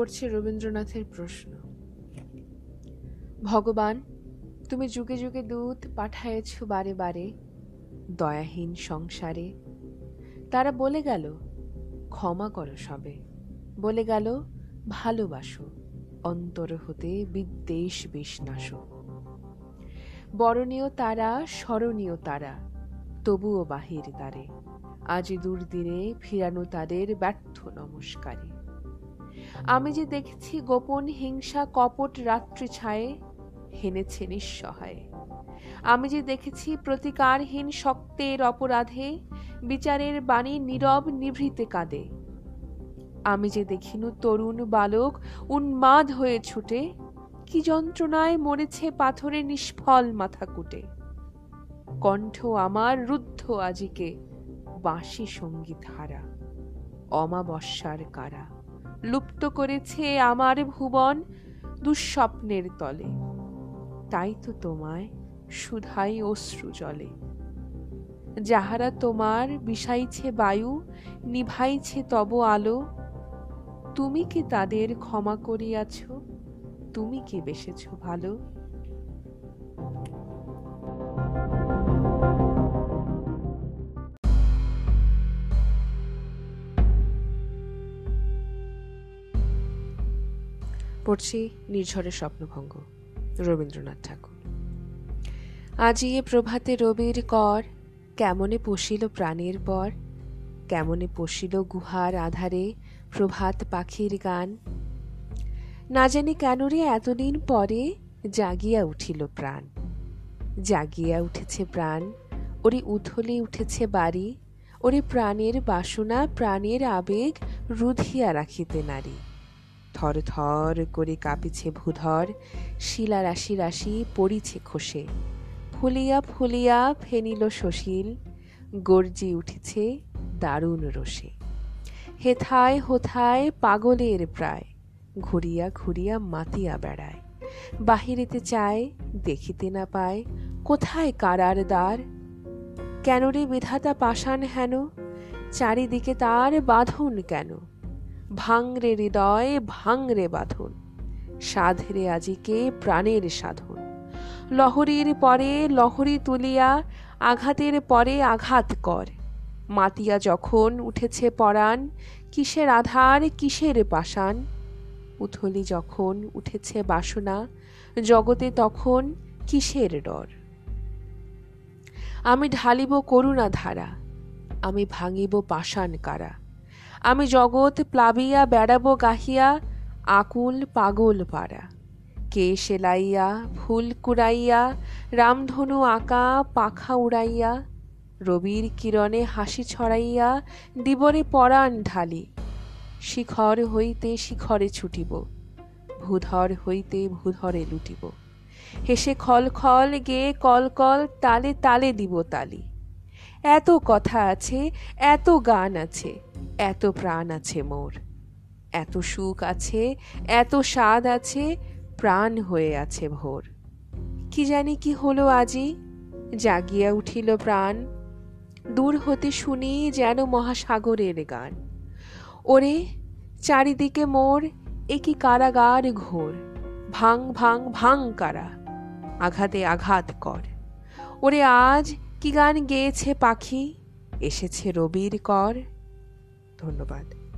পড়ছে রবীন্দ্রনাথের প্রশ্ন। ভগবান, তুমি যুগে যুগে দূত পাঠায়েছ বারে বারে, দয়াহীন সংসারে। তারা বলে গেল, ক্ষমা করো সবে। বলে গেল, ভালোবাসো, অন্তর হতে বিদ্বেষ বিষ্ণাস। বরণীয় তারা, স্মরণীয় তারা, তবুও বাহির দ্বারে আজ দুর্দিনে ফিরানো তাদের ব্যর্থ নমস্কারে। আমি যে দেখেছি গোপন হিংসা কপট রাত্রি ছায়ে, হেনেছে নিঃসহায়। আমি যে দেখেছি প্রতিকারহীন শক্তের অপরাধে, বিচারের বাণী নীরব নিভৃতে কাঁদে। আমি যে দেখিনু তরুণ বালক উন্মাদ হয়ে ছুটে, কি যন্ত্রণায় মরেছে পাথরে নিষ্ফল মাথা কুটে। কণ্ঠ আমার রুদ্ধ আজিকে বাঁশি সংগীত হারা অমাবস্যার কারা। লুপ্ত করেছে আমার ভুবন দুঃস্বপ্নের তলে। তাই তো তোমায় সুধাই অশ্রু জলে। যাহারা তোমার বিষাইছে বায়ু, নিভাইছে তব আলো, তুমি কি তাদের ক্ষমা করিয়াছ? তুমি কি বেসেছ ভালো? পড়ছি নির্ঝরের স্বপ্নভঙ্গ, রবীন্দ্রনাথ ঠাকুর। আজিয়ে প্রভাতে রবির কর, কেমনে পশিল প্রাণের পর, কেমনে পশিল গুহার আধারে প্রভাত পাখির গান। না জানি কেন রে এতদিন পরে জাগিয়া উঠিল প্রাণ, জাগিয়া উঠেছে প্রাণ, ওরে উথলে উঠেছে বাড়ি, ওরে প্রাণের বাসনা, প্রাণের আবেগ রুধিয়া রাখিতে নারী। থর থর করে কাঁপিছে ভূধর, শিলা রাশি রাশি পড়িছে খসে। ফুলিয়া ফুলিয়া ফেনিল শশীল গর্জি উঠেছে দারুণ রসে। হেথায় হোথায় পাগলের প্রায়, ঘুরিয়া ঘুরিয়া মাতিয়া বেড়ায়। বাহিরেতে চায়, দেখিতে না পায়, কোথায় কারার দ্বার? কেন রে বিধাতা পাষাণ হেন? চারিদিকে তার বাঁধন কেন? ভাঙরে হৃদয়, ভাঙরে বাঁধন। সাধরে আজিকে প্রাণের সাধন। লহরীর পরে লহরী তুলিয়া, আঘাতের পরে আঘাত কর। মাতিয়া যখন উঠেছে পরাণ, কিসের আধার, কিসের পাষাণ? উথলি যখন উঠেছে বাসনা, জগতে তখন কিসের ডর? আমি ঢালিব করুণা ধারা আমি ভাঙিব পাষাণ কারা? আমি জগৎ প্লাবিয়া, বেড়াবো গাহিয়া, আকুল পাগল পাড়া। কে সেলাইয়া ফুল কুড়াইয়া, রামধনু আঁকা, পাখা উড়াইয়া, রবির কিরণে হাসি ছড়াইয়া, দিবরে পরাণ ঢালি। শিখর হইতে শিখরে ছুটিব, ভূধর হইতে ভূধরে লুটিব। হেসে খল খল গে কল কল তালে তালে দিব তালি। এত কথা আছে, এত গান আছে, এত প্রাণ আছে মোর। এত সুখ আছে, এত স্বাদ আছে, প্রাণ হয়ে আছে ভোর। কি জানি কি হলো আজি? জাগিয়া উঠিল প্রাণ। দূর হতে শুনি যেন মহাসাগরের গান। ওরে, চারিদিকে মোর একই কারাগার ঘোর। ভাং ভাং ভাং কারা। আঘাতে আঘাত কর। ওরে, আজ কি গান গেয়েছে পাখি? এসেছে রবির কর। ধন্যবাদ।